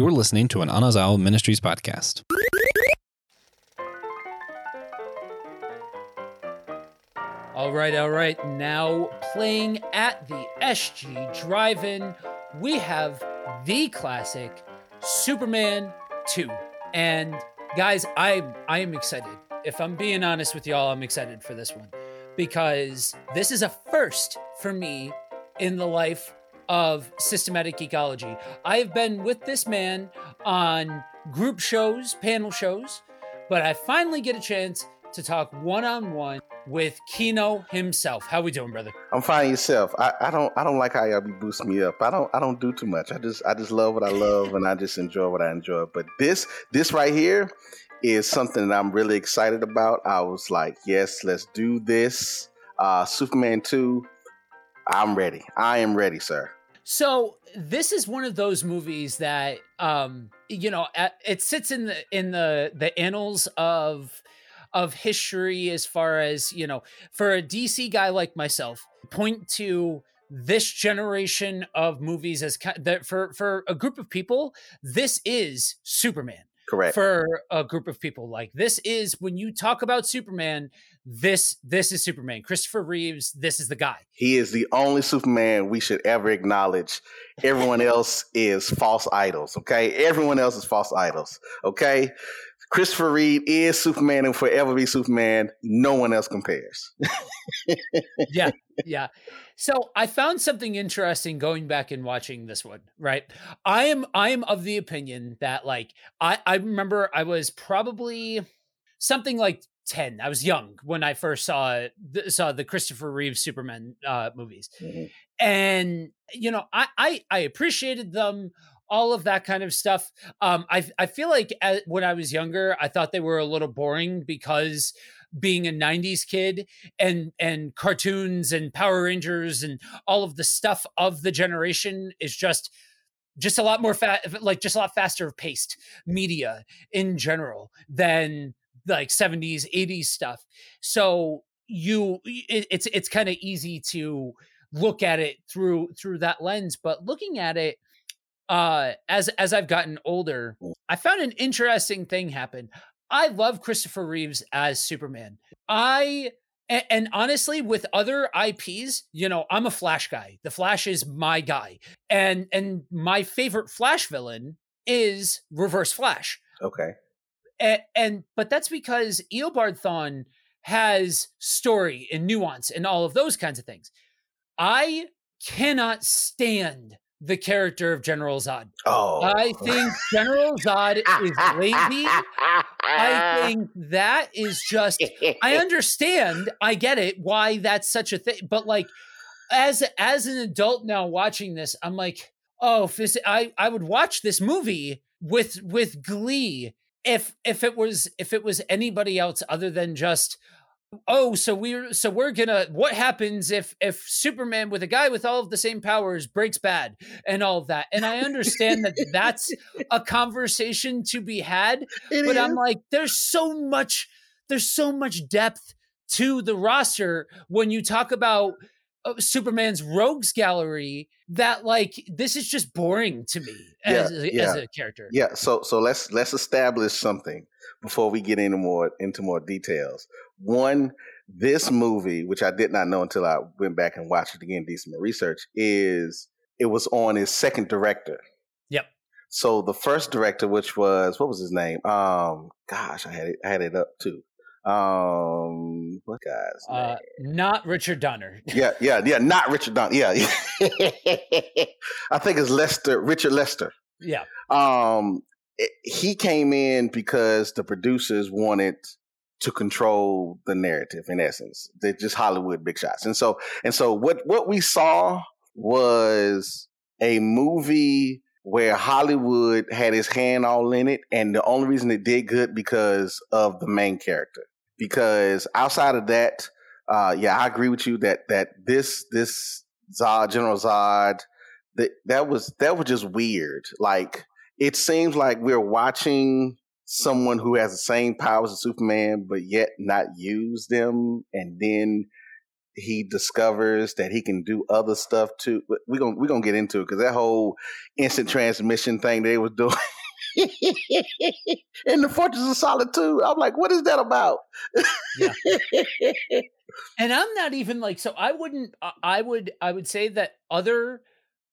You're listening to an Anazao Ministries podcast. All right, all right. Now playing at the SG Drive In, we have the classic Superman 2. And guys, I I am excited. If I'm being honest with y'all, I'm excited for this one because this is a first for me in the life of Systematic Geekology. I have been with this man on group shows, panel shows, but I finally get a chance to talk one on one with Kino himself. How we doing, brother? I'm fine yourself. I, I don't I don't like how y'all be boosting me up. I don't I don't do too much. I just I just love what I love and I just enjoy what I enjoy. But this this right here is something that I'm really excited about. I was like, yes, let's do this. Uh Superman 2. I'm ready. I am ready, sir. So this is one of those movies that um you know it sits in the in the the annals of of history as far as you know for a dc guy like myself point to this generation of movies as that for for a group of people this is superman correct. for a group of people. Like this is when you talk about superman this this is superman. Christopher reeves this is the guy. He is the only superman we should ever acknowledge. Everyone else is false idols okay? Everyone else is false idols okay Christopher Reeve is Superman and forever be Superman. No one else compares. yeah, yeah. So I found something interesting going back and watching this one. Right, I am I am of the opinion that like I I remember I was probably something like 10 i was young when i first saw saw the christopher reeve superman uh, movies mm-hmm. and you know I, I i appreciated them all of that kind of stuff. Um, I I feel like as, when I was younger, I thought they were a little boring because being a 90s kid and and cartoons and Power Rangers and all of the stuff of the generation is just just a lot more fat like just a lot faster paced media in general than like 70s 80s stuff so you it, it's it's kind of easy to look at it through through that lens but looking at it uh, as as I've gotten older, mm. I found an interesting thing happen. I love Christopher Reeves as Superman. I and, and, honestly, with other IPs, you know, I'm a Flash guy. The Flash is my guy, and and my favorite Flash villain is Reverse Flash. Okay. And, and but that's because Eobard Thawne has story and nuance and all of those kinds of things. I cannot stand the character of General Zod. Oh. I think General Zod is lazy. I think that is just I understand, I get it why that's such a thing, but like as as an adult now watching this, I'm like, "Oh, this, I I would watch this movie with with glee if if it was if it was anybody else other than just oh so we're so we're gonna what happens if if superman with a guy with all of the same powers breaks bad and all of that and i understand that that's a conversation to be had it but is. i'm like there's so much there's so much depth to the roster when you talk about uh, Superman's rogues gallery that like this is just boring to me as, yeah, yeah. as a character. Yeah, so so let's let's establish something before we get into more into more details. One, this movie, which I did not know until I went back and watched it again, did some research, is it was on his second director. Yep. So the first director, which was what was his name? Um, gosh, I had it, I had it up too. Um, what guys? Uh, not Richard Donner. yeah, yeah, yeah, not Richard Donner. Yeah, I think it's Lester, Richard Lester. Yeah. Um, it, he came in because the producers wanted to control the narrative in essence. They're just Hollywood big shots. And so and so what what we saw was a movie where Hollywood had his hand all in it and the only reason it did good because of the main character. Because outside of that, uh, yeah, I agree with you that that this this Zod General Zod that that was that was just weird. Like it seems like we're watching someone who has the same powers as Superman, but yet not use them, and then he discovers that he can do other stuff too. We're gonna we're gonna get into it because that whole instant transmission thing they was doing in the Fortress of Solitude. I'm like, what is that about? Yeah. and I'm not even like so. I wouldn't. I would. I would say that other,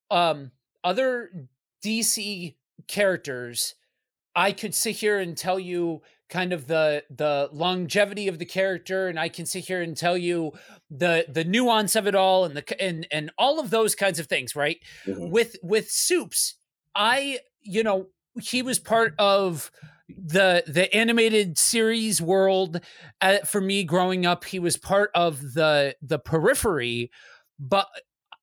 um, other DC characters, I could sit here and tell you kind of the the longevity of the character and I can sit here and tell you the the nuance of it all and the and and all of those kinds of things right mm-hmm. with with soups I you know he was part of the the animated series world uh, for me growing up he was part of the the periphery but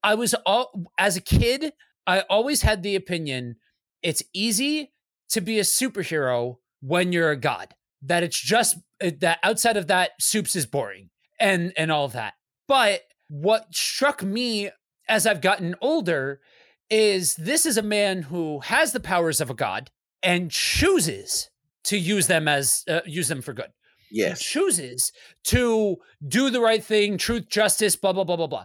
I was all as a kid I always had the opinion it's easy to be a superhero when you're a god. That it's just uh, that outside of that, soups is boring and and all of that. But what struck me as I've gotten older is this is a man who has the powers of a god and chooses to use them as uh, use them for good. Yes, he chooses to do the right thing, truth, justice, blah blah blah blah blah,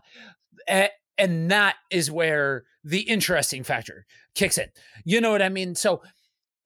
and, and that is where the interesting factor kicks in. You know what I mean? So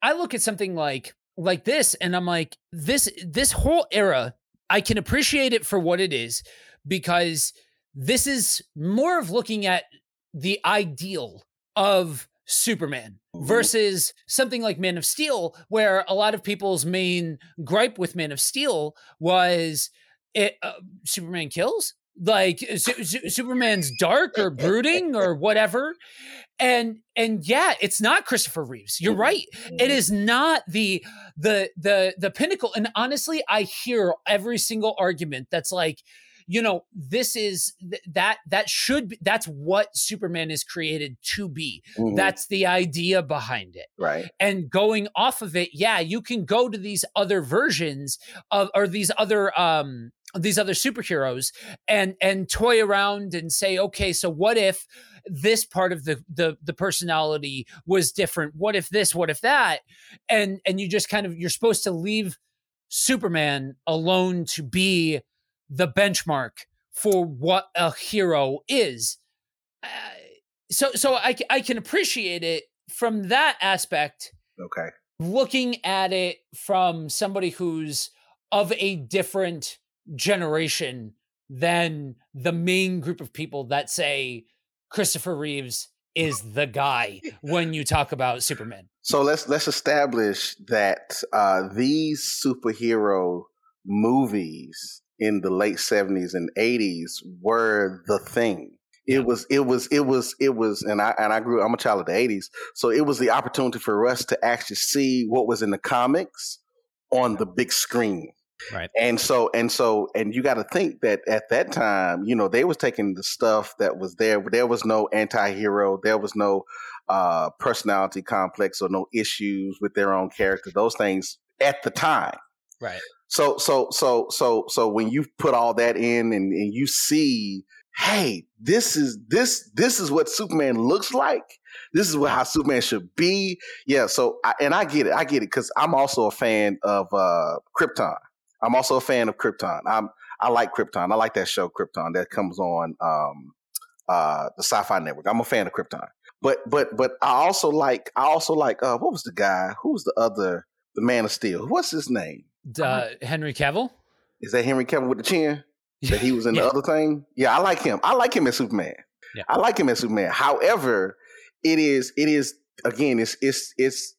I look at something like like this and I'm like this this whole era I can appreciate it for what it is because this is more of looking at the ideal of Superman mm-hmm. versus something like Man of Steel where a lot of people's main gripe with Man of Steel was it uh, Superman kills like uh, su- su- superman's dark or brooding or whatever and and yeah it's not christopher reeves you're mm-hmm. right it is not the the the the pinnacle and honestly i hear every single argument that's like you know this is that that should be that's what superman is created to be. Mm-hmm. that's the idea behind it. Right. And going off of it yeah you can go to these other versions of or these other um these other superheroes and and toy around and say okay so what if this part of the the the personality was different? What if this? What if that? And and you just kind of you're supposed to leave superman alone to be the benchmark for what a hero is. Uh, so so i i can appreciate it from that aspect. Okay. Looking at it from somebody who's of a different generation than the main group of people that say Christopher Reeves is the guy when you talk about Superman. So let's let's establish that uh, these superhero movies in the late seventies and eighties were the thing. It was it was it was it was and I and I grew I'm a child of the eighties, so it was the opportunity for us to actually see what was in the comics on the big screen. Right. And so and so and you got to think that at that time, you know, they was taking the stuff that was there. There was no anti-hero. There was no uh, personality complex or no issues with their own character. Those things at the time. Right. So so so so so when you put all that in and, and you see, hey, this is this this is what Superman looks like. This is what how Superman should be. Yeah. So I, and I get it. I get it because I'm also a fan of uh, Krypton. I'm also a fan of Krypton. I'm I like Krypton. I like that show Krypton that comes on um, uh, the Sci-Fi Network. I'm a fan of Krypton. But but but I also like I also like uh, what was the guy? Who was the other the Man of Steel? What's his name? Uh, Henry Cavill. Is that Henry Cavill with the chin? That he was in yeah. the other thing? Yeah, I like him. I like him as Superman. Yeah. I like him as Superman. However, it is it is again it's it's it's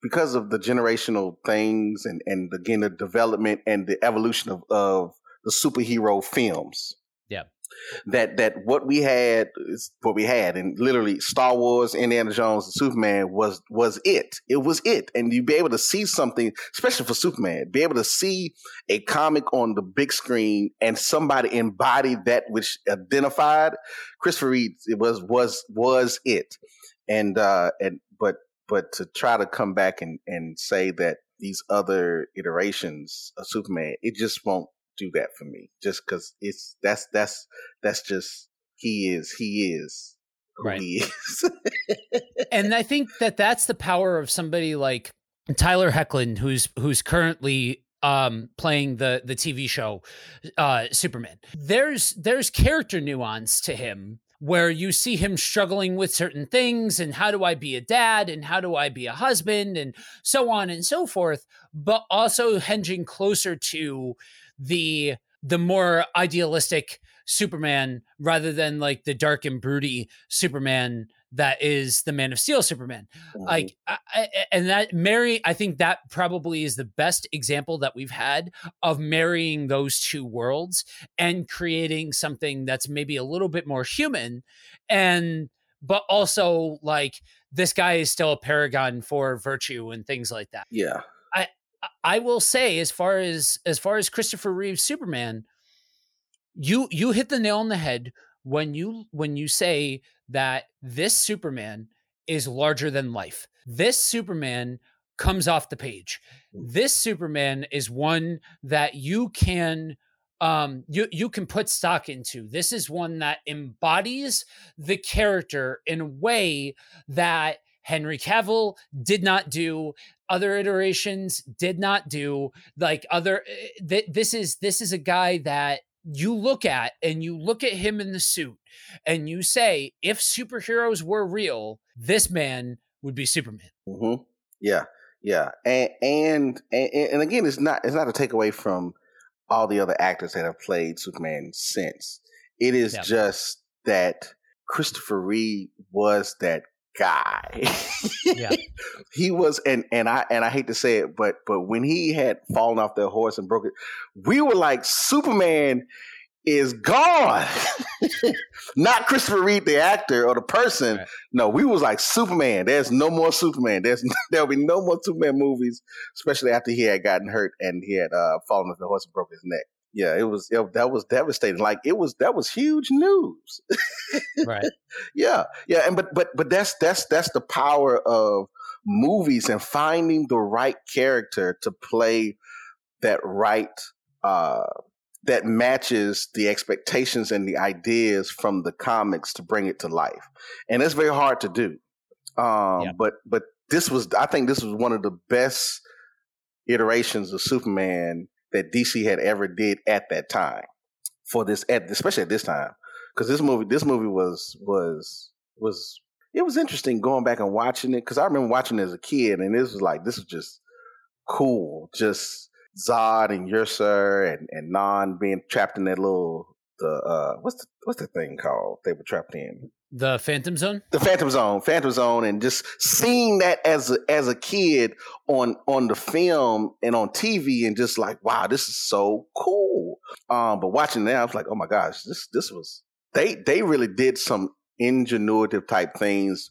because of the generational things and, and again the development and the evolution of, of the superhero films. That that what we had is what we had, and literally Star Wars, Indiana Jones, and Superman was was it. It was it, and you'd be able to see something, especially for Superman, be able to see a comic on the big screen and somebody embody that which identified Christopher Reed. It was was was it, and uh and but but to try to come back and, and say that these other iterations of Superman, it just won't do that for me. Just because it's that's that's that's just he is he is right. he is. and I think that that's the power of somebody like Tyler Hoechlin, who's who's currently um playing the the TV show uh Superman. There's there's character nuance to him where you see him struggling with certain things and how do I be a dad and how do I be a husband and so on and so forth, but also hinging closer to the the more idealistic Superman rather than like the dark and broody Superman that is the Man of Steel Superman. Mm-hmm. Like, I, I, and that Mary, I think that probably is the best example that we've had of marrying those two worlds and creating something that's maybe a little bit more human, and but also like this guy is still a paragon for virtue and things like that. Yeah, I will say as far as as far as Christopher Reeve's Superman, you you hit the nail on the head when you when you say that this Superman is larger than life. This Superman comes off the page. Mm. This Superman is one that you can um you you can put stock into. This is one that embodies the character in a way that Henry Cavill did not do other iterations did not do like other eh, th- this is this is a guy that you look at and you look at him in the suit and you say, if superheroes were real, this man would be Superman. Mm-hmm. Yeah, yeah, and, and and and again, it's not it's not a takeaway from all the other actors that have played Superman since. It is yeah. just that Christopher Reeve was that guy. yeah. he was and and I and I hate to say it, but but when he had fallen off the horse and broke it, we were like Superman is gone. Not Christopher Reed the actor or the person. Right. No, we was like Superman. There's no more Superman. There's there'll be no more Superman movies, especially after he had gotten hurt and he had uh, fallen off the horse and broke his neck yeah, it was it, that was devastating. Like it was that was huge news. right. Yeah, yeah, and but but but that's that's that's the power of movies and finding the right character to play that right uh that matches the expectations and the ideas from the comics to bring it to life. And it's very hard to do. Um yeah. but but this was I think this was one of the best iterations of Superman that DC had ever did at that time for this, at, especially at this time, because this movie, this movie was was was it was interesting going back and watching it because I remember watching it as a kid, and this was like this was just cool, just Zod and Ursa and and Non being trapped in that little the uh what's the what's the thing called they were trapped in the Phantom Zone. The Phantom Zone, Phantom Zone, and just seeing that as a, as a kid on on the film and on TV, and just like, wow, this is so cool. Um, but watching that, I was like, oh my gosh, this this was they they really did some ingenuitive type things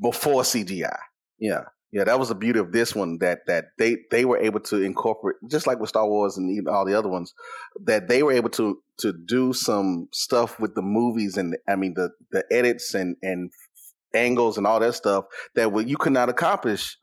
before CGI. Yeah, yeah, that was the beauty of this one that that they they were able to incorporate, just like with Star Wars and even all the other ones, that they were able to to do some stuff with the movies and I mean the the edits and and angles and all that stuff that you could not accomplish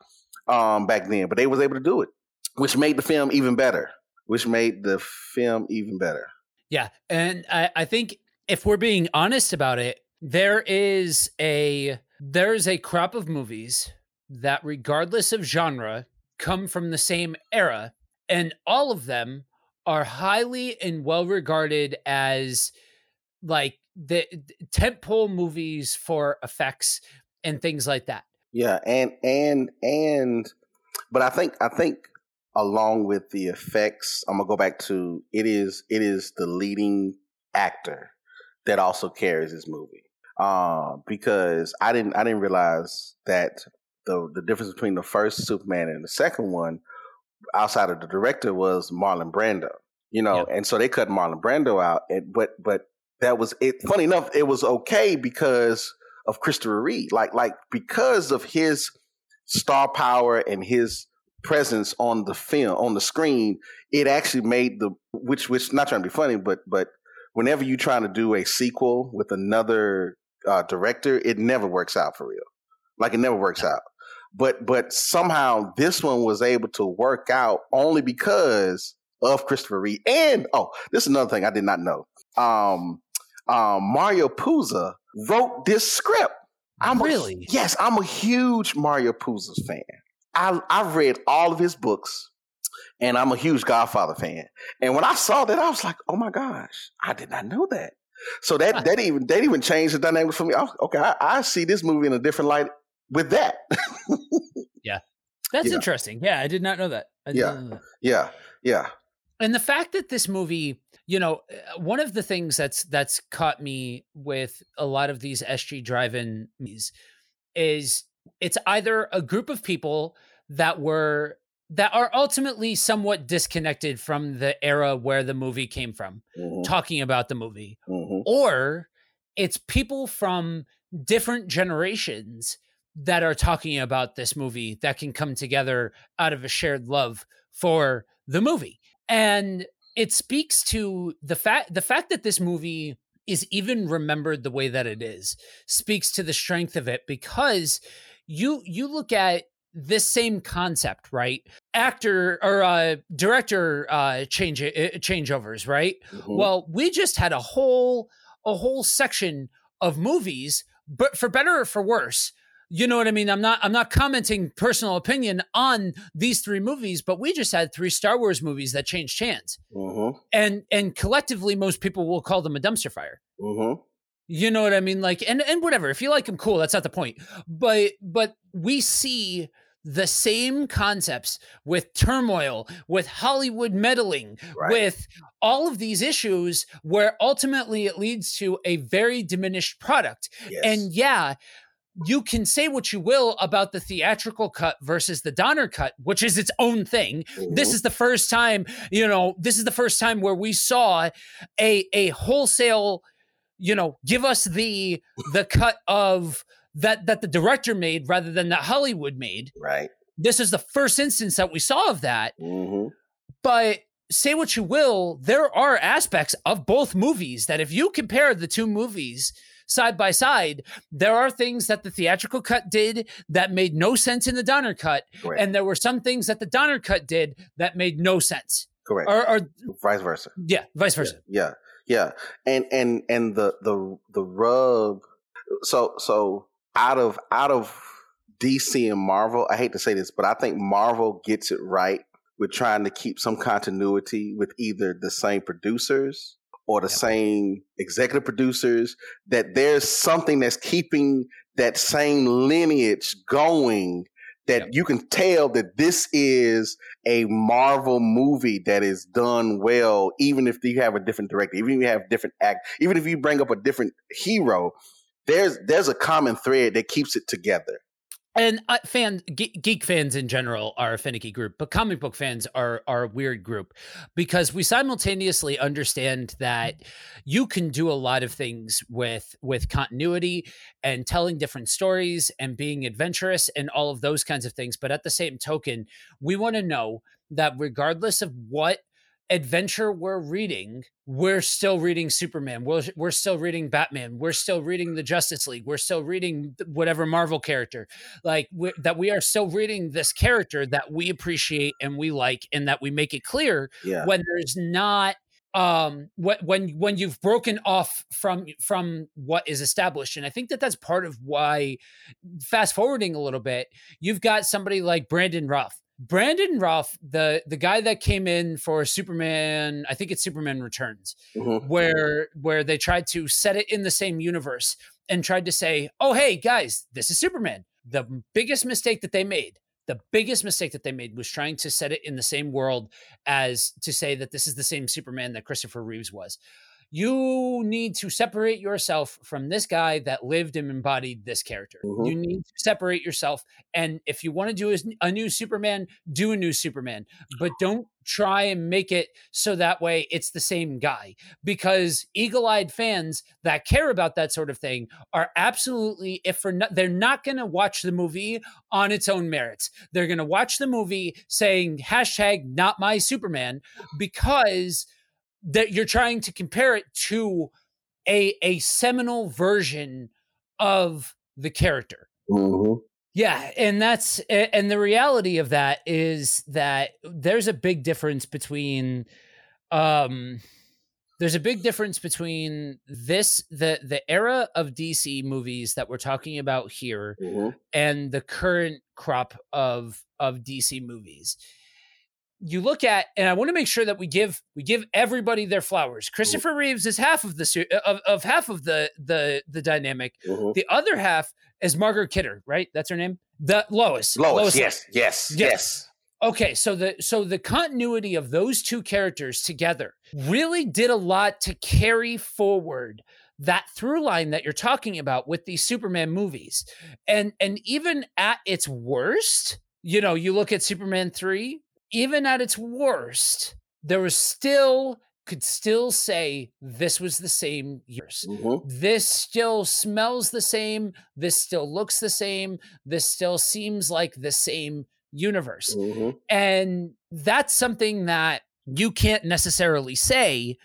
um, back then, but they was able to do it, which made the film even better. Which made the film even better. Yeah, and I, I think if we're being honest about it, there is a there is a crop of movies that, regardless of genre, come from the same era, and all of them are highly and well regarded as like the, tentpole movies for effects and things like that. Yeah, and and and, but I think I think along with the effects, I'm gonna go back to it is it is the leading actor that also carries this movie. Uh, because I didn't I didn't realize that the the difference between the first Superman and the second one, outside of the director, was Marlon Brando. You know, yep. and so they cut Marlon Brando out. And, but but that was it. Funny enough, it was okay because of Christopher Reeve. Like like because of his star power and his presence on the film on the screen, it actually made the which which not trying to be funny, but but whenever you're trying to do a sequel with another uh, director, it never works out for real. Like it never works out but but somehow this one was able to work out only because of Christopher Reeve. And oh, this is another thing I did not know. Um, um, Mario Puzo wrote this script. I'm really a, yes, I'm a huge Mario Puzo's fan. I I've read all of his books, and I'm a huge Godfather fan. And when I saw that, I was like, "Oh my gosh, I did not know that." So that that even that even changed the dynamic for me. Was, okay, I, I, see this movie in a different light with that. yeah, that's yeah. interesting. Yeah, I did not know that. yeah, know that. yeah, yeah. And the fact that this movie, you know, uh, one of the things that's that's caught me with a lot of these SG drive-in movies is it's either a group of people that were that are ultimately somewhat disconnected from the era where the movie came from, mm-hmm. talking about the movie, mm-hmm. or it's people from different generations that are talking about this movie that can come together out of a shared love for the movie. And it speaks to the fact the fact that this movie is even remembered the way that it is speaks to the strength of it because you you look at this same concept, right? Actor or uh, director uh, change uh, changeovers, right? Mm-hmm. Well, we just had a whole a whole section of movies, but for better or for worse. You know what I mean? I'm not I'm not commenting personal opinion on these three movies, but we just had three Star Wars movies that changed hands, mm-hmm. and and collectively, most people will call them a dumpster fire. Mm-hmm. You know what I mean? Like, and and whatever. If you like them, cool. That's not the point. But but we see the same concepts with turmoil, with Hollywood meddling, right. with all of these issues, where ultimately it leads to a very diminished product. Yes. And yeah, you can say what you will about the theatrical cut versus the Donner cut, which is its own thing. Mm-hmm. This is the first time, you know, this is the first time where we saw a a wholesale you know, give us the the cut of that that the director made rather than that Hollywood made. Right. This is the first instance that we saw of that. Mm-hmm. But say what you will, there are aspects of both movies that if you compare the two movies side by side, there are things that the theatrical cut did that made no sense in the Donner cut, Correct. and there were some things that the Donner cut did that made no sense. Correct. Or, or vice versa. Yeah, vice versa. Yeah. yeah. And and and the the the rub. So so out of out of DC and Marvel, I hate to say this, but I think Marvel gets it right with trying to keep some continuity with either the same producers or the yep. same executive producers. That there's something that's keeping that same lineage going that yep. you can tell that this is a Marvel movie that is done well, even if you have a different director, even if you have different act, even if you bring up a different hero, there's there's a common thread that keeps it together and uh, fan ge- geek fans in general are a finicky group but comic book fans are are a weird group because we simultaneously understand that you can do a lot of things with with continuity and telling different stories and being adventurous and all of those kinds of things but at the same token we want to know that regardless of what adventure we're reading, we're still reading Superman. We're, we're still reading Batman. We're still reading the Justice League. We're still reading whatever Marvel character. Like that, we are still reading this character that we appreciate and we like, and that we make it clear yeah. when there's not um when when you've broken off from from what is established and i think that that's part of why fast forwarding a little bit you've got somebody like brandon routh Brandon Routh, the the guy that came in for Superman, I think it's Superman Returns, mm-hmm. where where they tried to set it in the same universe and tried to say, "Oh, hey guys, this is Superman." The biggest mistake that they made, the biggest mistake that they made was trying to set it in the same world as to say that this is the same Superman that Christopher Reeves was you need to separate yourself from this guy that lived and embodied this character. Mm-hmm. You need to separate yourself. And if you want to do a new Superman, do a new Superman, but don't try and make it so that way it's the same guy because eagle-eyed fans that care about that sort of thing are absolutely if for not, they're not going to watch the movie on its own merits they're going to watch the movie saying hashtag not my superman because that you're trying to compare it to a a seminal version of the character. Mm-hmm. Yeah, and that's and the reality of that is that there's a big difference between um there's a big difference between this the the era of DC movies that we're talking about here mm-hmm. and the current crop of of DC movies you look at and i want to make sure that we give we give everybody their flowers Mm-hmm. christopher reeves is half of the of, of half of the the the dynamic Mhm. the other half is margaret kidder right that's her name the lois Lois, yes, yes, Yeah. yes. okay so the so the continuity of those two characters together really did a lot to carry forward that through line that you're talking about with these superman movies and and even at its worst you know you look at superman 3 even at its worst there was still could still say this was the same years Mhm. this still smells the same this still looks the same this still seems like the same universe Mhm. and that's something that you can't necessarily say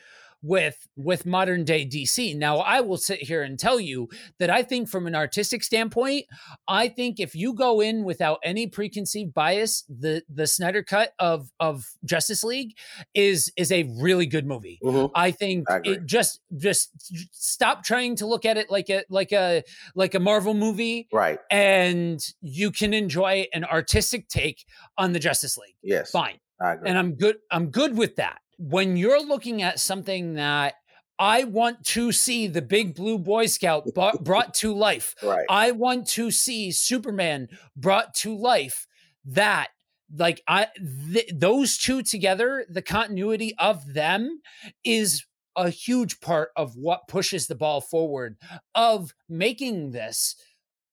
with with modern day DC. Now, I will sit here and tell you that I think from an artistic standpoint, I think if you go in without any preconceived bias, the the Snyder cut of of Justice League is is a really good movie. Mhm. I think I it just just stop trying to look at it like a like a like a Marvel movie Right. and you can enjoy an artistic take on the Justice League. Yes. Fine. And I'm good I'm good with that. When you're looking at something that I want to see the big blue boy scout brought, brought to life. right. I want to see Superman brought to life. That like I th- those two together, the continuity of them is a huge part of what pushes the ball forward of making this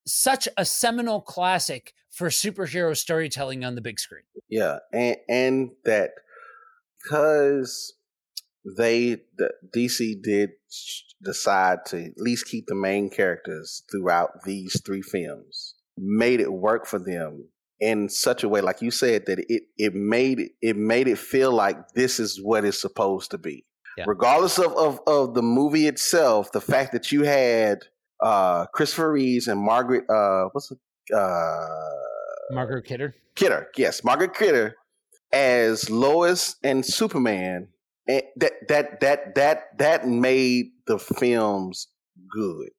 such a seminal classic for superhero storytelling on the big screen. Yeah, and and that because they the DC did decide to at least keep the main characters throughout these three films, made it work for them in such a way, like you said, that it it made it it made it feel like this is what it's supposed to be. Yeah. Regardless of, of of the movie itself, the fact that you had uh Christopher Reeves and Margaret uh what's it uh Margaret Kidder. Kidder, yes, Margaret Kidder as Lois and Superman. And that that that that that made the films good,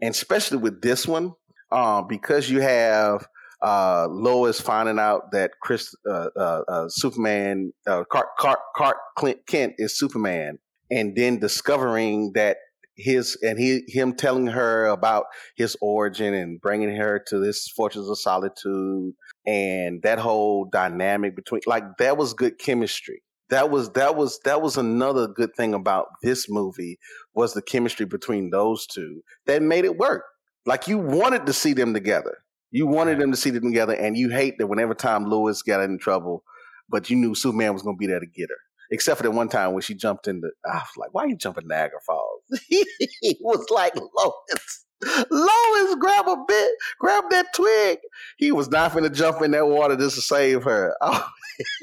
and especially with this one, uh, because you have uh, Lois finding out that Chris uh, uh, uh, Superman uh, Clark, Clark, Clark Clint Kent is Superman, and then discovering that his and he him telling her about his origin and bringing her to this Fortress of Solitude and that whole dynamic between like that was good chemistry. That was that was that was another good thing about this movie was the chemistry between those two that made it work. Like you wanted to see them together. You wanted them to see them together and you hate that whenever tom lewis got in trouble but you knew superman was going to be there to get her. Except for that one time when she jumped into i was like why are you jumping niagara falls he was like lois Lois, grab a bit, grab that twig. He was not going to jump in that water just to save her. Oh.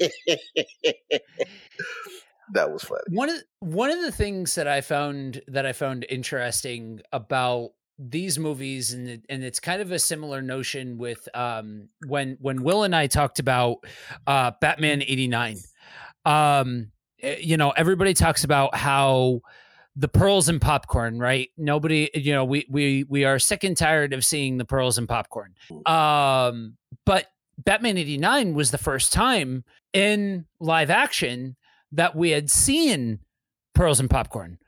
that was funny. One of one of the things that I found that I found interesting about these movies and it, and it's kind of a similar notion with um when when Will and I talked about uh Batman 89 um eh, you know everybody talks about how the pearls and popcorn right? Nobody you know we we we are sick and tired of seeing the pearls and popcorn. Um but Batman 89 was the first time in live action that we had seen pearls and popcorn.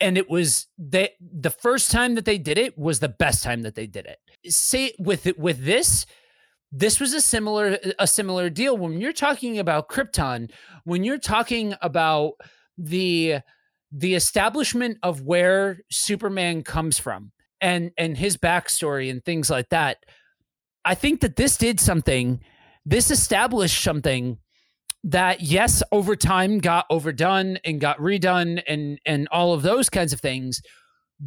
And it was they the first time that they did it was the best time that they did it. Say with it with this this was a similar a similar deal. When you're talking about krypton when you're talking about the the establishment of where superman comes from and and his backstory and things like that i think that this did something. This established something that yes over time got overdone and got redone and and all of those kinds of things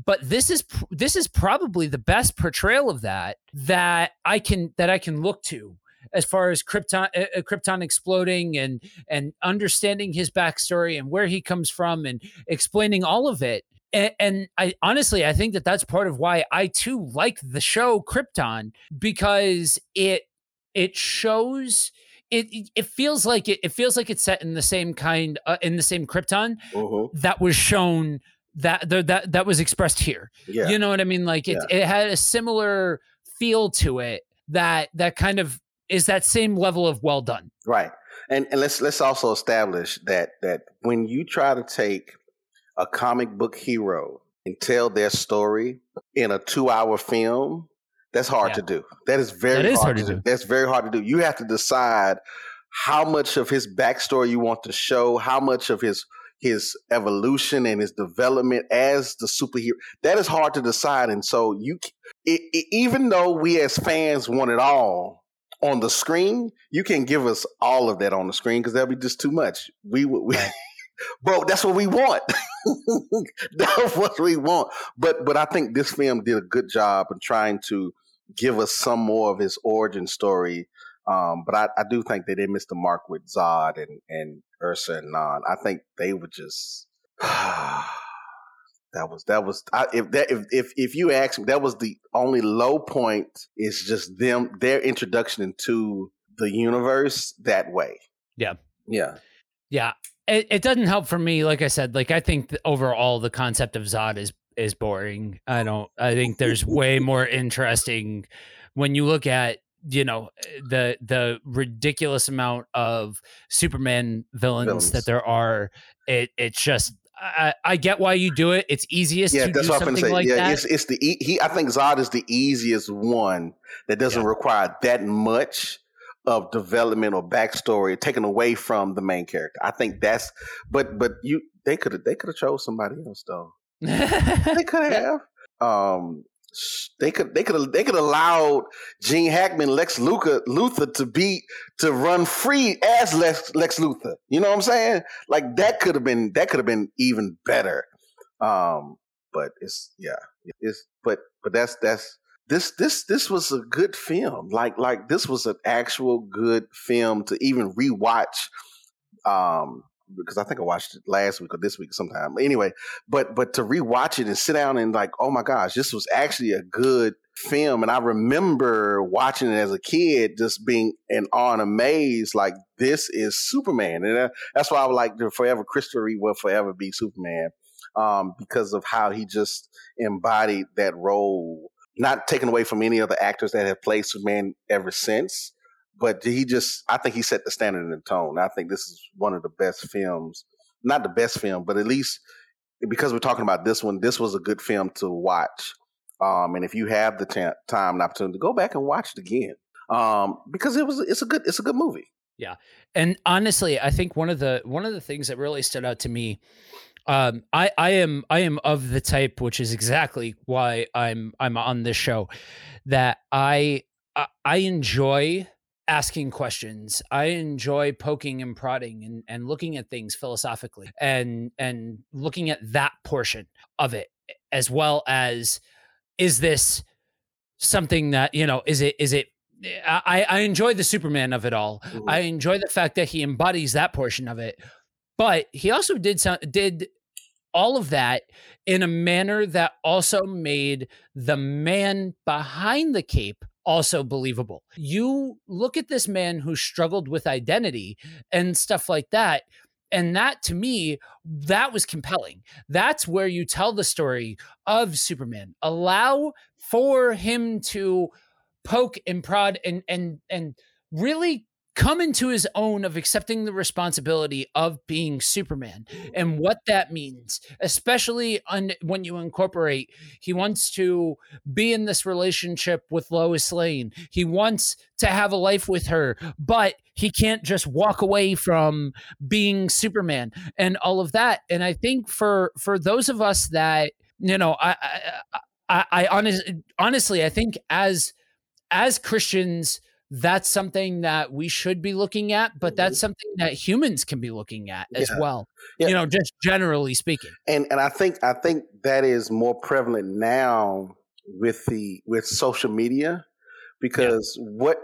but this is this is probably the best portrayal of that that I can that I can look to as far as Krypton uh, uh, Krypton exploding and and understanding his backstory and where he comes from and explaining all of it and, and I honestly I think that that's part of why I too like the show Krypton because it it shows it it- feels like it, it feels like it's set in the same kind uh, in the same Krypton Mhm. that was shown that that that, that was expressed here. Yeah. You know what I mean? Like it it had a similar feel to it that that kind of is that same level of well done. Right. And and let's let's also establish that that when you try to take a comic book hero and tell their story in a two hour film, that's hard yeah. to do. That is very that is hard, hard, to do. do. That's very hard to do. You have to decide how much of his backstory you want to show, how much of his his evolution and his development as the superhero. That is hard to decide, and so you, it, it, even though we as fans want it all on the screen, you can't give us all of that on the screen because that'll be just too much. We we. Bro, that's what we want. that's what we want. But but I think this film did a good job in trying to give us some more of his origin story um, but I, I, do think that they missed the mark with Zod and, and Ursa and Non. I think they were just that was that was I, if that if, if if you ask me, that was the only low point. Is just them their introduction into the universe that way. Yeah, yeah, yeah. It, it doesn't help for me. Like I said, like I think overall the concept of Zod is is boring. I don't. I think there's way more interesting when you look at you know the the ridiculous amount of Superman villains, villains. that there are. It it's just I, I, get why you do it. It's easiest yeah, to that's do what something I'm say. like yeah, that. It's, it's the he. I think Zod is the easiest one that doesn't yeah. require that much of development or backstory taken away from the main character. I think that's. But but you they could have they could have chose somebody else though. they could have. Um, they could they could they could allowed Gene Hackman, Lex Luthor, Luthor to be to run free as Lex Lex Luthor. You know what I'm saying? Like that could have been that could have been even better. Um, but it's yeah, it's but but that's that's this this this was a good film. Like like this was an actual good film to even rewatch. Um, because I think I watched it last week or this week sometime. Anyway, but but to rewatch it and sit down and like, oh my gosh, this was actually a good film. And I remember watching it as a kid, just being in awe and amazed, like this is Superman, and uh, that's why I would like to forever Christopher Reeve will forever be Superman, um, because of how he just embodied that role. Not taken away from any other actors that have played Superman ever since, but he just I think he set the standard and the tone. I think this is one of the best films, not the best film, but at least because we're talking about this one, this was a good film to watch. Um, and if you have the t- time and opportunity, to go back and watch it again um, because it was it's a good it's a good movie. Yeah, and honestly, I think one of the one of the things that really stood out to me um, I, I am I am of the type, which is exactly why I'm I'm on this show, that I I enjoy asking questions. I enjoy poking and prodding and, and looking at things philosophically and and looking at that portion of it as well as is this something that, you know, is it is it I, I enjoy the Superman of it all. Mm-hmm. I enjoy the fact that he embodies that portion of it. But he also did some did all of that in a manner that also made the man behind the cape also believable. You look at this man who struggled with identity and stuff like that. And that to me, that was compelling. That's where you tell the story of Superman. Allow for him to poke and prod and and and really come into his own of accepting the responsibility of being Superman and what that means, especially on, when you incorporate he wants to be in this relationship with Lois Lane. He wants to have a life with her, but he can't just walk away from being Superman and all of that. And I think for for those of us that you know, I I, I, I honest, honestly, I think as as Christians that's something that we should be looking at, but that's mm-hmm. something that humans can be looking at as yeah. well. Yeah. You know, just generally speaking. And and I think I think that is more prevalent now with the with social media because yeah. what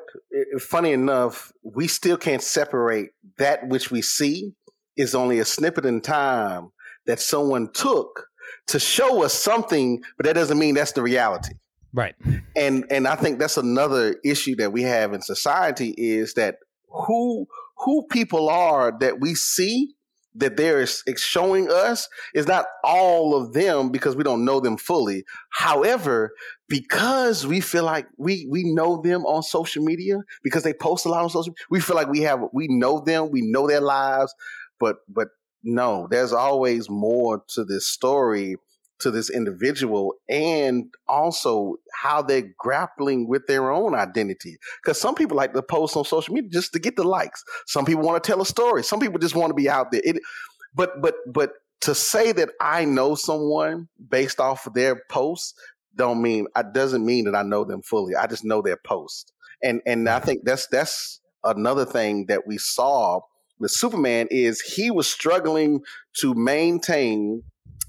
funny enough, we still can't separate that which we see is only a snippet in time that someone took to show us something, but that doesn't mean that's the reality. Right. And and I think that's another issue that we have in society is that who who people are that we see that they're showing us is not all of them because we don't know them fully. However, because we feel like we we know them on social media because they post a lot on social, we feel like we have we know them, we know their lives, but but no, there's always more to this story to this individual and also how they're grappling with their own identity. Because some people like to post on social media just to get the likes. Some people want to tell a story. Some people just want to be out there. It, but but but to say that I know someone based off of their posts don't mean I doesn't mean that I know them fully. I just know their post. And and I think that's that's another thing that we saw with Superman is he was struggling to maintain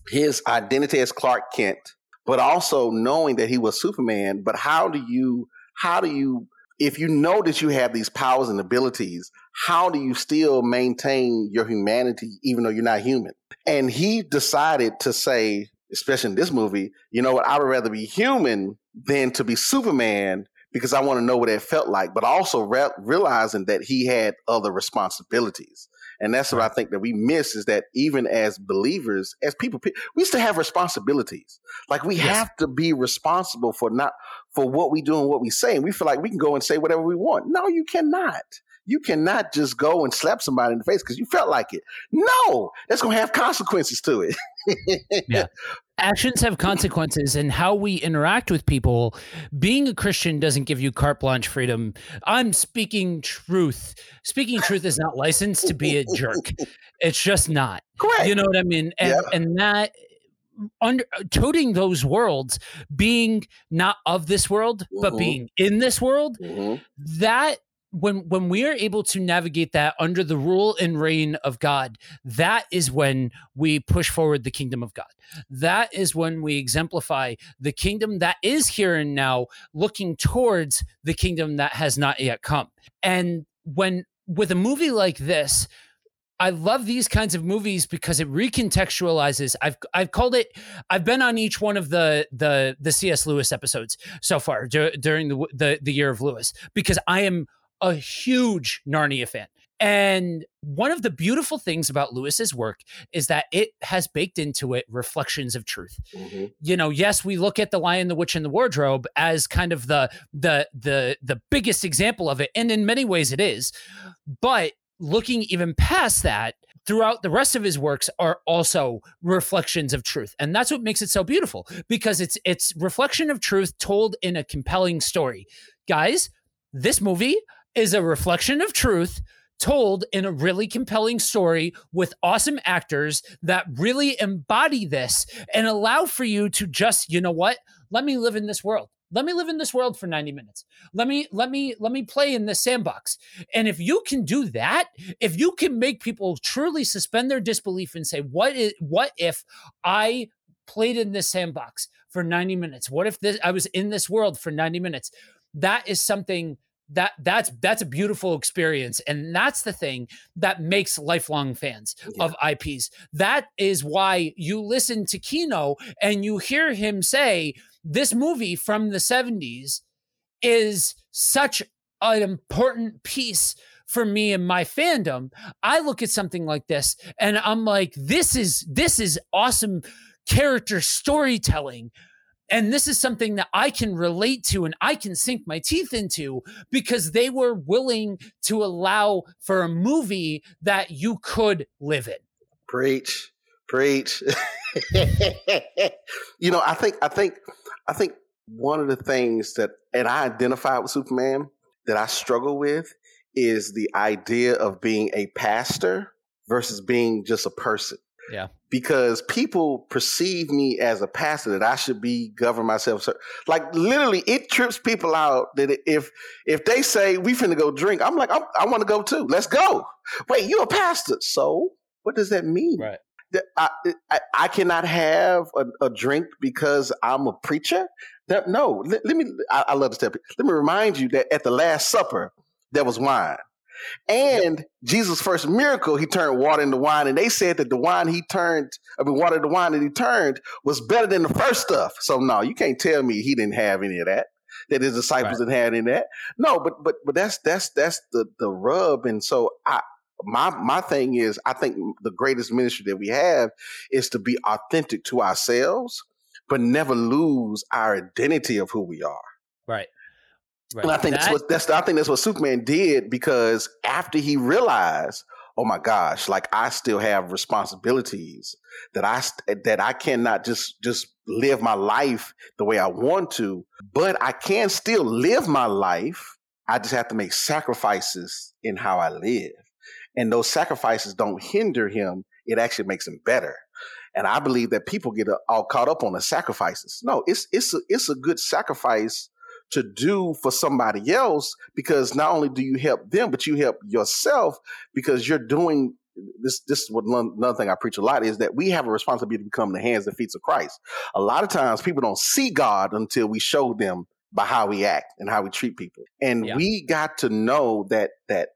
his identity as Clark Kent, but also knowing that he was Superman. But how do you, how do you, if you know that you have these powers and abilities, how do you still maintain your humanity even though you're not human? And he decided to say, especially in this movie, you know what, I would rather be human than to be Superman because I want to know what it felt like, but also re- realizing that he had other responsibilities. And that's what I think that we miss is that even as believers, as people, we still have responsibilities. Like we yes. have to be responsible for not for what we do and what we say. And we feel like we can go and say whatever we want. No, you cannot. You cannot just go and slap somebody in the face because you felt like it. No, that's going to have consequences to it. yeah. Actions have consequences, and how we interact with people. Being a Christian doesn't give you carte blanche freedom. I'm speaking truth. Speaking truth is not licensed to be a jerk. It's just not. Correct. You know what I mean? And, yeah. and that under toting those worlds being not of this world mm-hmm. but being in this world mm-hmm. that when when we are able to navigate that under the rule and reign of God, that is when we push forward the kingdom of God. That is when we exemplify the kingdom that is here and now, looking towards the kingdom that has not yet come. And when with a movie like this, I love these kinds of movies because it recontextualizes. I've I've called it. I've been on each one of the the the C.S. Lewis episodes so far during the, the the year of Lewis because I am a huge Narnia fan. And one of the beautiful things about Lewis's work is that it has baked into it reflections of truth. Mm-hmm. You know, yes, we look at the Lion, the Witch, and the Wardrobe as kind of the the the the biggest example of it, and in many ways it is. But looking even past that, throughout the rest of his works are also reflections of truth and that's what makes it so beautiful because it's it's reflection of truth told in a compelling story guys this movie is a reflection of truth told in a really compelling story with awesome actors that really embody this and allow for you to just, you know what? Let me live in this world. Let me live in this world for 90 minutes. Let me let me let me play in this sandbox. And if you can do that, if you can make people truly suspend their disbelief and say what is what if I played in this sandbox for 90 minutes? What if this I was in this world for 90 minutes? That is something that that's that's a beautiful experience. And that's the thing that makes lifelong fans yeah. of IPs that is why you listen to Kino and you hear him say this movie from the 70s is such an important piece for me and my fandom. I look at something like this and i'm like this is this is awesome character storytelling and this is something that I can relate to and I can sink my teeth into because they were willing to allow for a movie that you could live in. Preach, preach. you know, I think, I think, I think one of the things that, and I identify with Superman that I struggle with is the idea of being a pastor versus being just a person. Yeah. Because people perceive me as a pastor that I should be govern myself. Like literally, it trips people out that if if they say we finna go drink, I'm like, I'm, i want to go too. Let's go. Wait, you're a pastor, so what does that mean? Right. I, I, I cannot have a, a, drink because I'm a preacher. That, no, let, let me. I, I love to tell people. Let me remind you that at the Last Supper there was wine. And yep. Jesus' first miracle, he turned water into wine. And they said that the wine he turned, I mean, water to wine that he turned was better than the first stuff. So no, you can't tell me he didn't have any of that. That his disciples right. didn't have any of that. No, but but but that's that's that's the the rub. And so I my my thing is I think the greatest ministry that we have is to be authentic to ourselves, but never lose our identity of who we are. Right. Right. And I think that, that's what that's I think that's what Superman did because after he realized, oh my gosh, like I still have responsibilities that I that I cannot just just live my life the way I want to, but I can still live my life. I just have to make sacrifices in how I live. And those sacrifices don't hinder him, it actually makes him better. And I believe that people get all caught up on the sacrifices. No, it's it's a, it's a good sacrifice to do for somebody else because not only do you help them, but you help yourself because you're doing this. This is what another thing I preach a lot is that we have a responsibility to become the hands and feet of Christ. A lot of times people don't see God until we show them by how we act and how we treat people, and yeah. we got to know that that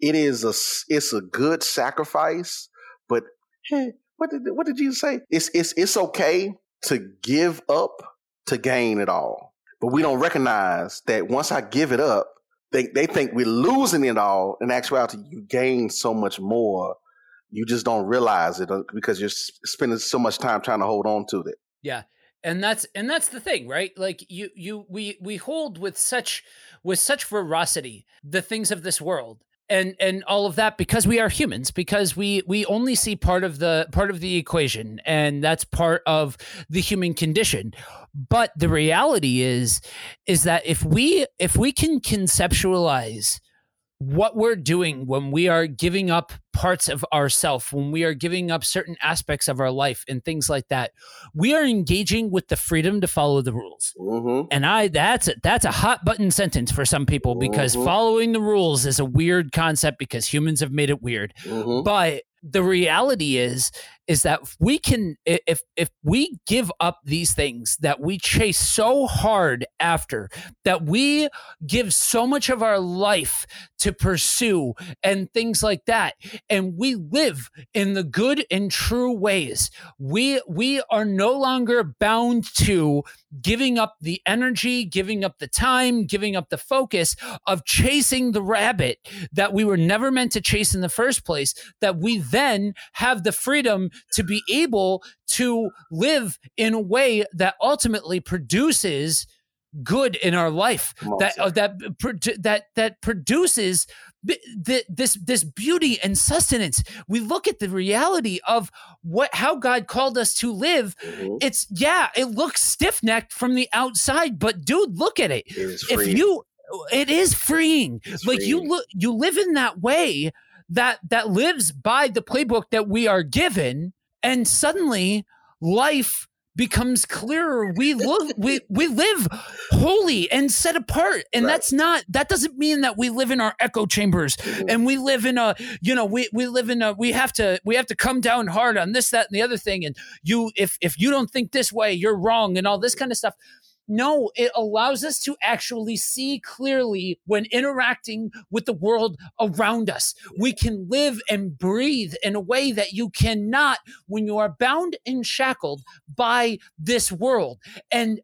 it is a it's a good sacrifice, but hey, what did what did Jesus say? It's it's it's okay to give up to gain it all. But we don't recognize that once I give it up, they, they think we're losing it all. In actuality, you gain so much more. You just don't realize it uh, because you're spending so much time trying to hold on to it. Yeah. And that's and that's the thing, right? Like you you we we hold with such with such ferocity the things of this world and and all of that because we are humans because we we only see part of the part of the equation and that's part of the human condition. But the reality is is that if we if we can conceptualize what we're doing when we are giving up parts of ourself when we are giving up certain aspects of our life and things like that we are engaging with the freedom to follow the rules mm-hmm. and i that's a, that's a hot button sentence for some people because mm-hmm. following the rules is a weird concept because humans have made it weird mm-hmm. but the reality is is that we can if if we give up these things that we chase so hard after that we give so much of our life to pursue and things like that and we live in the good and true ways we we are no longer bound to giving up the energy giving up the time giving up the focus of chasing the rabbit that we were never meant to chase in the first place that we then have the freedom to be able to live in a way that ultimately produces good in our life that uh, that that that produces this this beauty and sustenance. We look at the reality of what how god called us to live. Mm-hmm. it's yeah it looks stiff-necked from the outside but dude look at it, it if you it is freeing. It's like freeing. you look you live in that way that that lives by the playbook that we are given and suddenly life becomes clearer we look we we live holy and set apart and right. that's not that doesn't mean that we live in our echo chambers mm-hmm. and we live in a you know we we live in a we have to we have to come down hard on this that and the other thing and you if if you don't think this way you're wrong and all this kind of stuff no, it allows us to actually see clearly when interacting with the world around us. We can live and breathe in a way that you cannot when you are bound and shackled by this world. And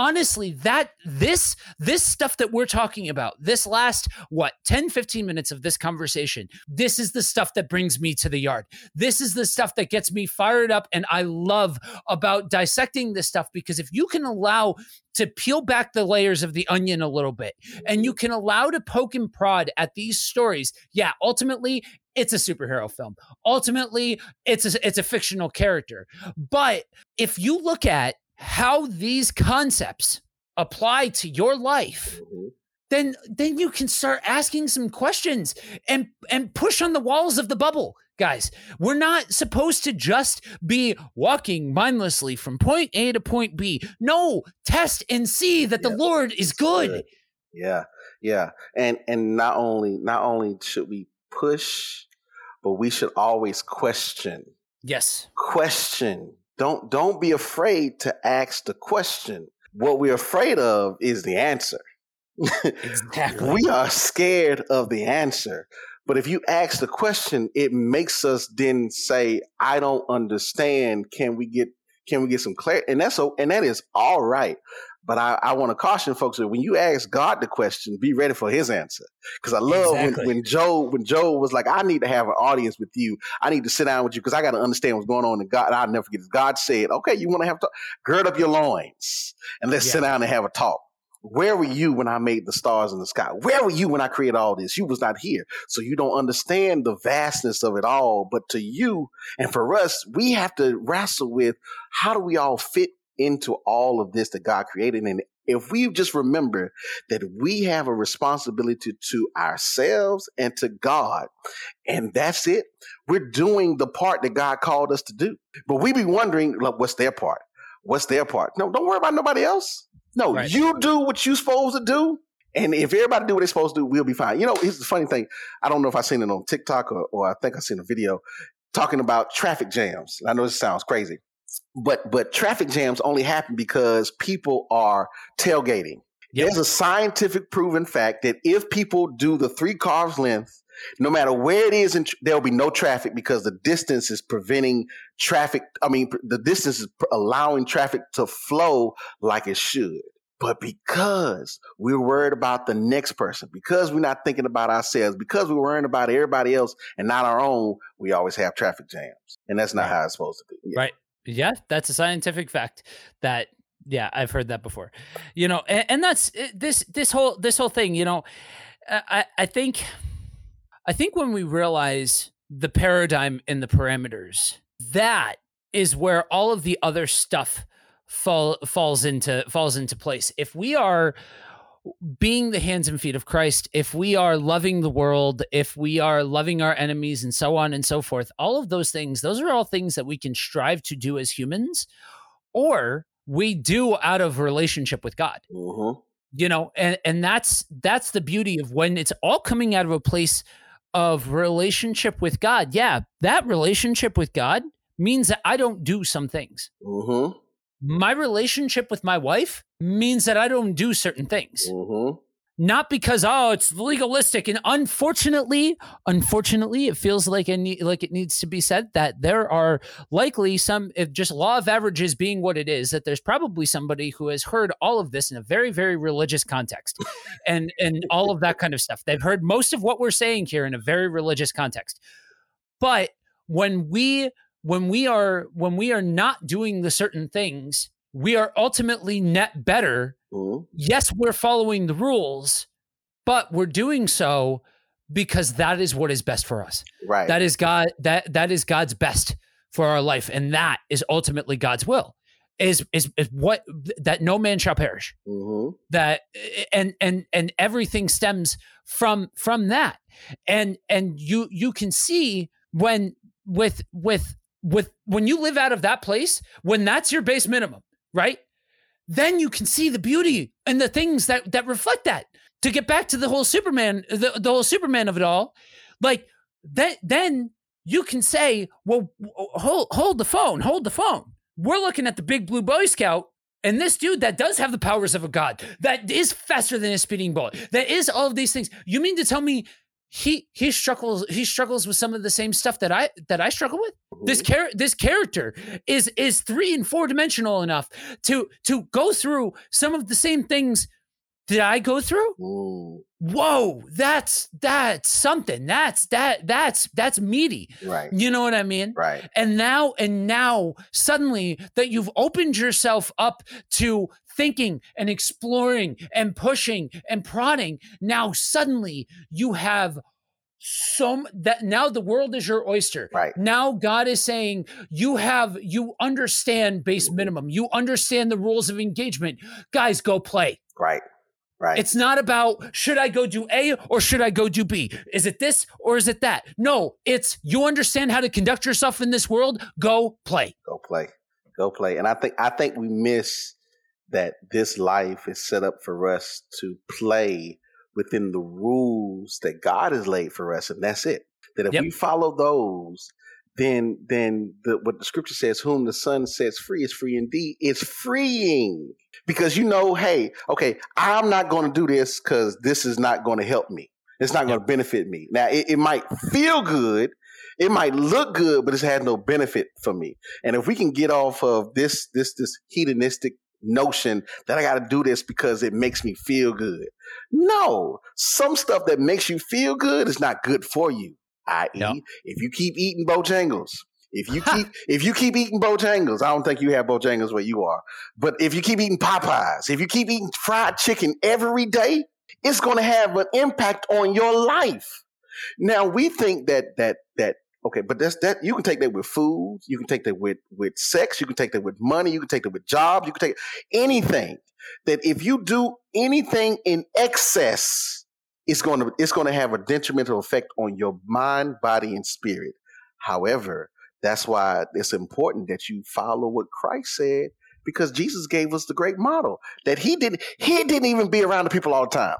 honestly that this this stuff that we're talking about this last what 10 15 minutes of this conversation this is the stuff that brings me to the yard this is the stuff that gets me fired up and i love about dissecting this stuff because if you can allow to peel back the layers of the onion a little bit and you can allow to poke and prod at these stories yeah ultimately it's a superhero film. Ultimately, it's a, it's a fictional character. But if you look at how these concepts apply to your life, mm-hmm. then then you can start asking some questions and and push on the walls of the bubble. Guys, we're not supposed to just be walking mindlessly from point A to point B. No, test and see that the Lord is good. good. Yeah. Yeah. And and not only not only should we push, but we should always question. Yes. Question don't don't be afraid to ask the question. What we're afraid of is the answer. Exactly. we are scared of the answer. But if you ask the question, it makes us then say, I don't understand. Can we get can we get some clarity? And that's so and that is all right. But I, I want to caution folks that when you ask God the question, be ready for His answer. Because I love exactly. when, when Job when Job was like, "I need to have an audience with you. I need to sit down with you because I got to understand what's going on." And God, I'll never forget. This. God said, "Okay, you want to have to gird up your loins and let's yeah. sit down and have a talk." Where were you when I made the stars in the sky? Where were you when I created all this? You was not here. So you don't understand the vastness of it all. But to you and for us, we have to wrestle with how do we all fit into all of this that God created? And if we just remember that we have a responsibility to ourselves and to God, and that's it, we're doing the part that God called us to do. But we be wondering, like, what's their part? What's their part? No, don't worry about nobody else. No, right. you do what you're supposed to do. And if everybody do what they're supposed to do, we'll be fine. You know, here's the funny thing. I don't know if I seen it on TikTok or, or I think I seen a video talking about traffic jams. I know this sounds crazy, but but traffic jams only happen because people are tailgating. Yep. There's a scientific proven fact that if people do the three cars length, no matter where it is, there will be no traffic because the distance is preventing traffic. I mean, the distance is allowing traffic to flow like it should. But because we're worried about the next person, because we're not thinking about ourselves, because we're worrying about everybody else and not our own, we always have traffic jams. And that's not right. how it's supposed to be. Yeah. Right. Yeah, that's a scientific fact that yeah, I've heard that before. You know, and, and that's eh, this this whole this whole thing, you know, I I think I think when we realize the paradigm and the parameters, that is where all of the other stuff fall falls into falls into place. If we are being the hands and feet of Christ, if we are loving the world, if we are loving our enemies and so on and so forth, all of those things, those are all things that we can strive to do as humans or we do out of relationship with God. Mm-hmm. You know, and and that's that's the beauty of when it's all coming out of a place of relationship with God, yeah, that relationship with God means that I don't do some things. Mm-hmm. My relationship with my wife means that I don't do certain things. Mm-hmm. Not because oh it's legalistic and unfortunately unfortunately it feels like it ne- like it needs to be said that there are likely some if just law of averages being what it is that there's probably somebody who has heard all of this in a very very religious context and and all of that kind of stuff. They've heard most of what we're saying here in a very religious context. But when we when we are when we are not doing the certain things we are ultimately net better Mm-hmm. Yes, we're following the rules, but we're doing so because that is what is best for us. Right. That is God that that is God's best for our life and that is ultimately God's will. Is is is what that no man shall perish. Mm-hmm. That and and and everything stems from from that. And and you you can see when with with with when you live out of that place, when that's your base minimum, right? then you can see the beauty and the things that that reflect that. To get back to the whole Superman, the, the whole Superman of it all, like that, then you can say, well, hold hold the phone, hold the phone. We're looking at the big blue Boy Scout and this dude that does have the powers of a god, that is faster than a speeding bullet, that is all of these things. You mean to tell me he he struggles he struggles with some of the same stuff that I that I struggle with. This char- this character is is three and four dimensional enough to to go through some of the same things that I go through. Ooh. Whoa, that's that's something. That's that that's that's meaty. Right. You know what I mean? Right. And now and now suddenly that you've opened yourself up to thinking and exploring and pushing and prodding, now suddenly you have so that now the world is your oyster. Right. Now God is saying you have you understand base minimum. You understand the rules of engagement. Guys, go play. Right. Right. It's not about should I go do A or should I go do B? Is it this or is it that? No, it's you understand how to conduct yourself in this world, go play. Go play. Go play. And I think I think we miss that this life is set up for us to play within the rules that God has laid for us, and that's it. That if yep. we follow those, then then the, what the scripture says, "Whom the Son sets free is free indeed." It's freeing because you know, hey, okay, I'm not going to do this because this is not going to help me. It's not going to benefit me. Now, it, it might feel good, it might look good, but it has no benefit for me. And if we can get off of this this this hedonistic notion that I got to do this because it makes me feel good. No, some stuff that makes you feel good is not good for you. I.e., no. if you keep eating Bojangles, if you keep if you keep eating Bojangles, I don't think you have Bojangles where you are. But if you keep eating Popeyes, if you keep eating fried chicken every day, it's going to have an impact on your life. Now we think that that that okay, but that's that you can take that with food, you can take that with with sex, you can take that with money, you can take that with jobs, you can take anything. That if you do anything in excess, it's going to it's going to have a detrimental effect on your mind, body, and spirit. However, that's why it's important that you follow what Christ said because Jesus gave us the great model that he didn't he didn't even be around the people all the time.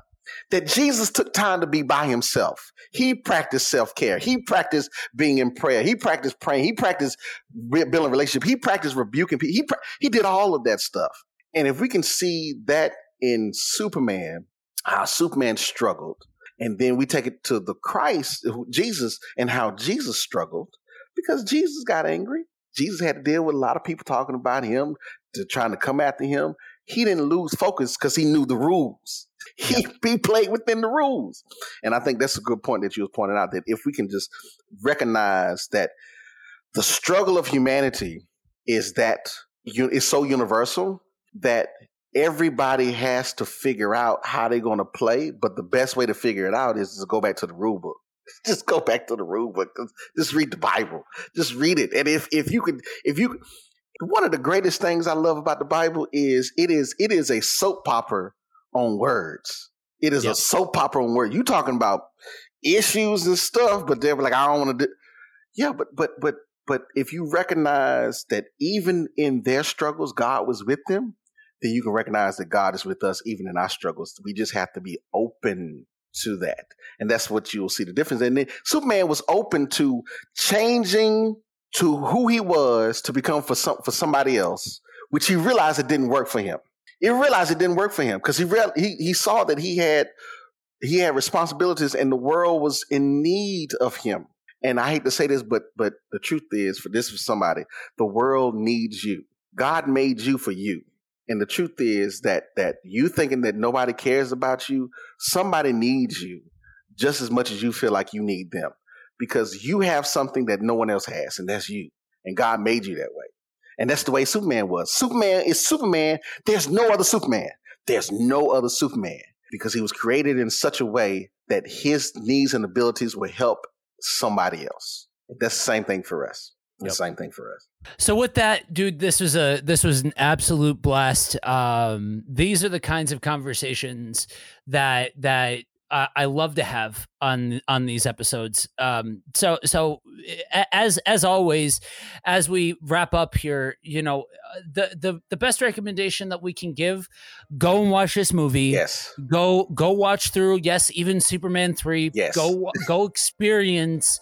That Jesus took time to be by himself. He practiced self-care. He practiced being in prayer. He practiced praying. He practiced building relationship. He practiced rebuking people. He he did all of that stuff. And if we can see that in Superman, how Superman struggled, and then we take it to the Christ, Jesus, and how Jesus struggled, because Jesus got angry. Jesus had to deal with a lot of people talking about him, to trying to come after him. He didn't lose focus because he knew the rules. He, he played within the rules. And I think that's a good point that you was pointing out that if we can just recognize that the struggle of humanity is that is so universal that everybody has to figure out how they're going to play. But the best way to figure it out is to go back to the rule book. Just go back to the rule book. Just read the Bible. Just read it. And if if you could, if you, one of the greatest things I love about the Bible is it is it is a soap opera on words. It is yep. a soap opera on words. You talking about issues and stuff, but they're like, I don't want to do. Yeah, but but but but if you recognize that even in their struggles, God was with them, then you can recognize that God is with us even in our struggles. We just have to be open to that. And that's what you'll see the difference. And then Superman was open to changing to who he was to become for some for somebody else, which he realized it didn't work for him. He realized it didn't work for him because he real he he saw that he had he had responsibilities and the world was in need of him. And I hate to say this, but but the truth is, for this for somebody, the world needs you. God made you for you. And the truth is that that you thinking that nobody cares about you, somebody needs you just as much as you feel like you need them. Because you have something that no one else has, and that's you. And God made you that way. And that's the way Superman was. Superman is Superman. There's no other Superman. There's no other Superman because he was created in such a way that his needs and abilities will help somebody else. That's the same thing for us. Yep. The same thing for us. So with that, dude, this was a this was an absolute blast. Um, these are the kinds of conversations that that uh, I love to have on on these episodes. Um, so so as as always, as we wrap up here, you know, uh, the the the best recommendation that we can give: go and watch this movie. Yes. Go go watch through. Yes, even Superman three. Yes. Go go experience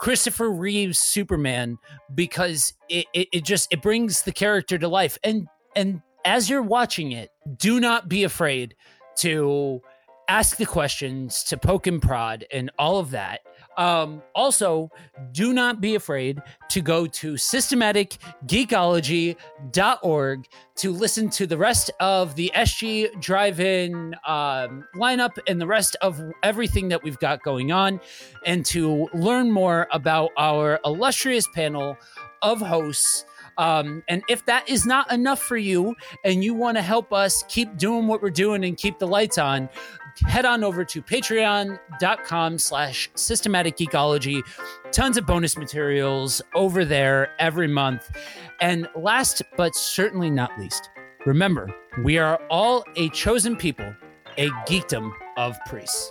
Christopher Reeve's Superman because it, it, it just it brings the character to life. And and as you're watching it, do not be afraid to ask the questions, to poke and prod, and all of that. Um, also, do not be afraid to go to systematicgeekology.org to listen to the rest of the SG Drive In um, lineup and the rest of everything that we've got going on, and to learn more about our illustrious panel of hosts. Um, and if that is not enough for you and you want to help us keep doing what we're doing and keep the lights on, head on over to patreon.com slash systematic geekology. Tons of bonus materials over there every month. And last but certainly not least, remember, we are all a chosen people, a geekdom of priests.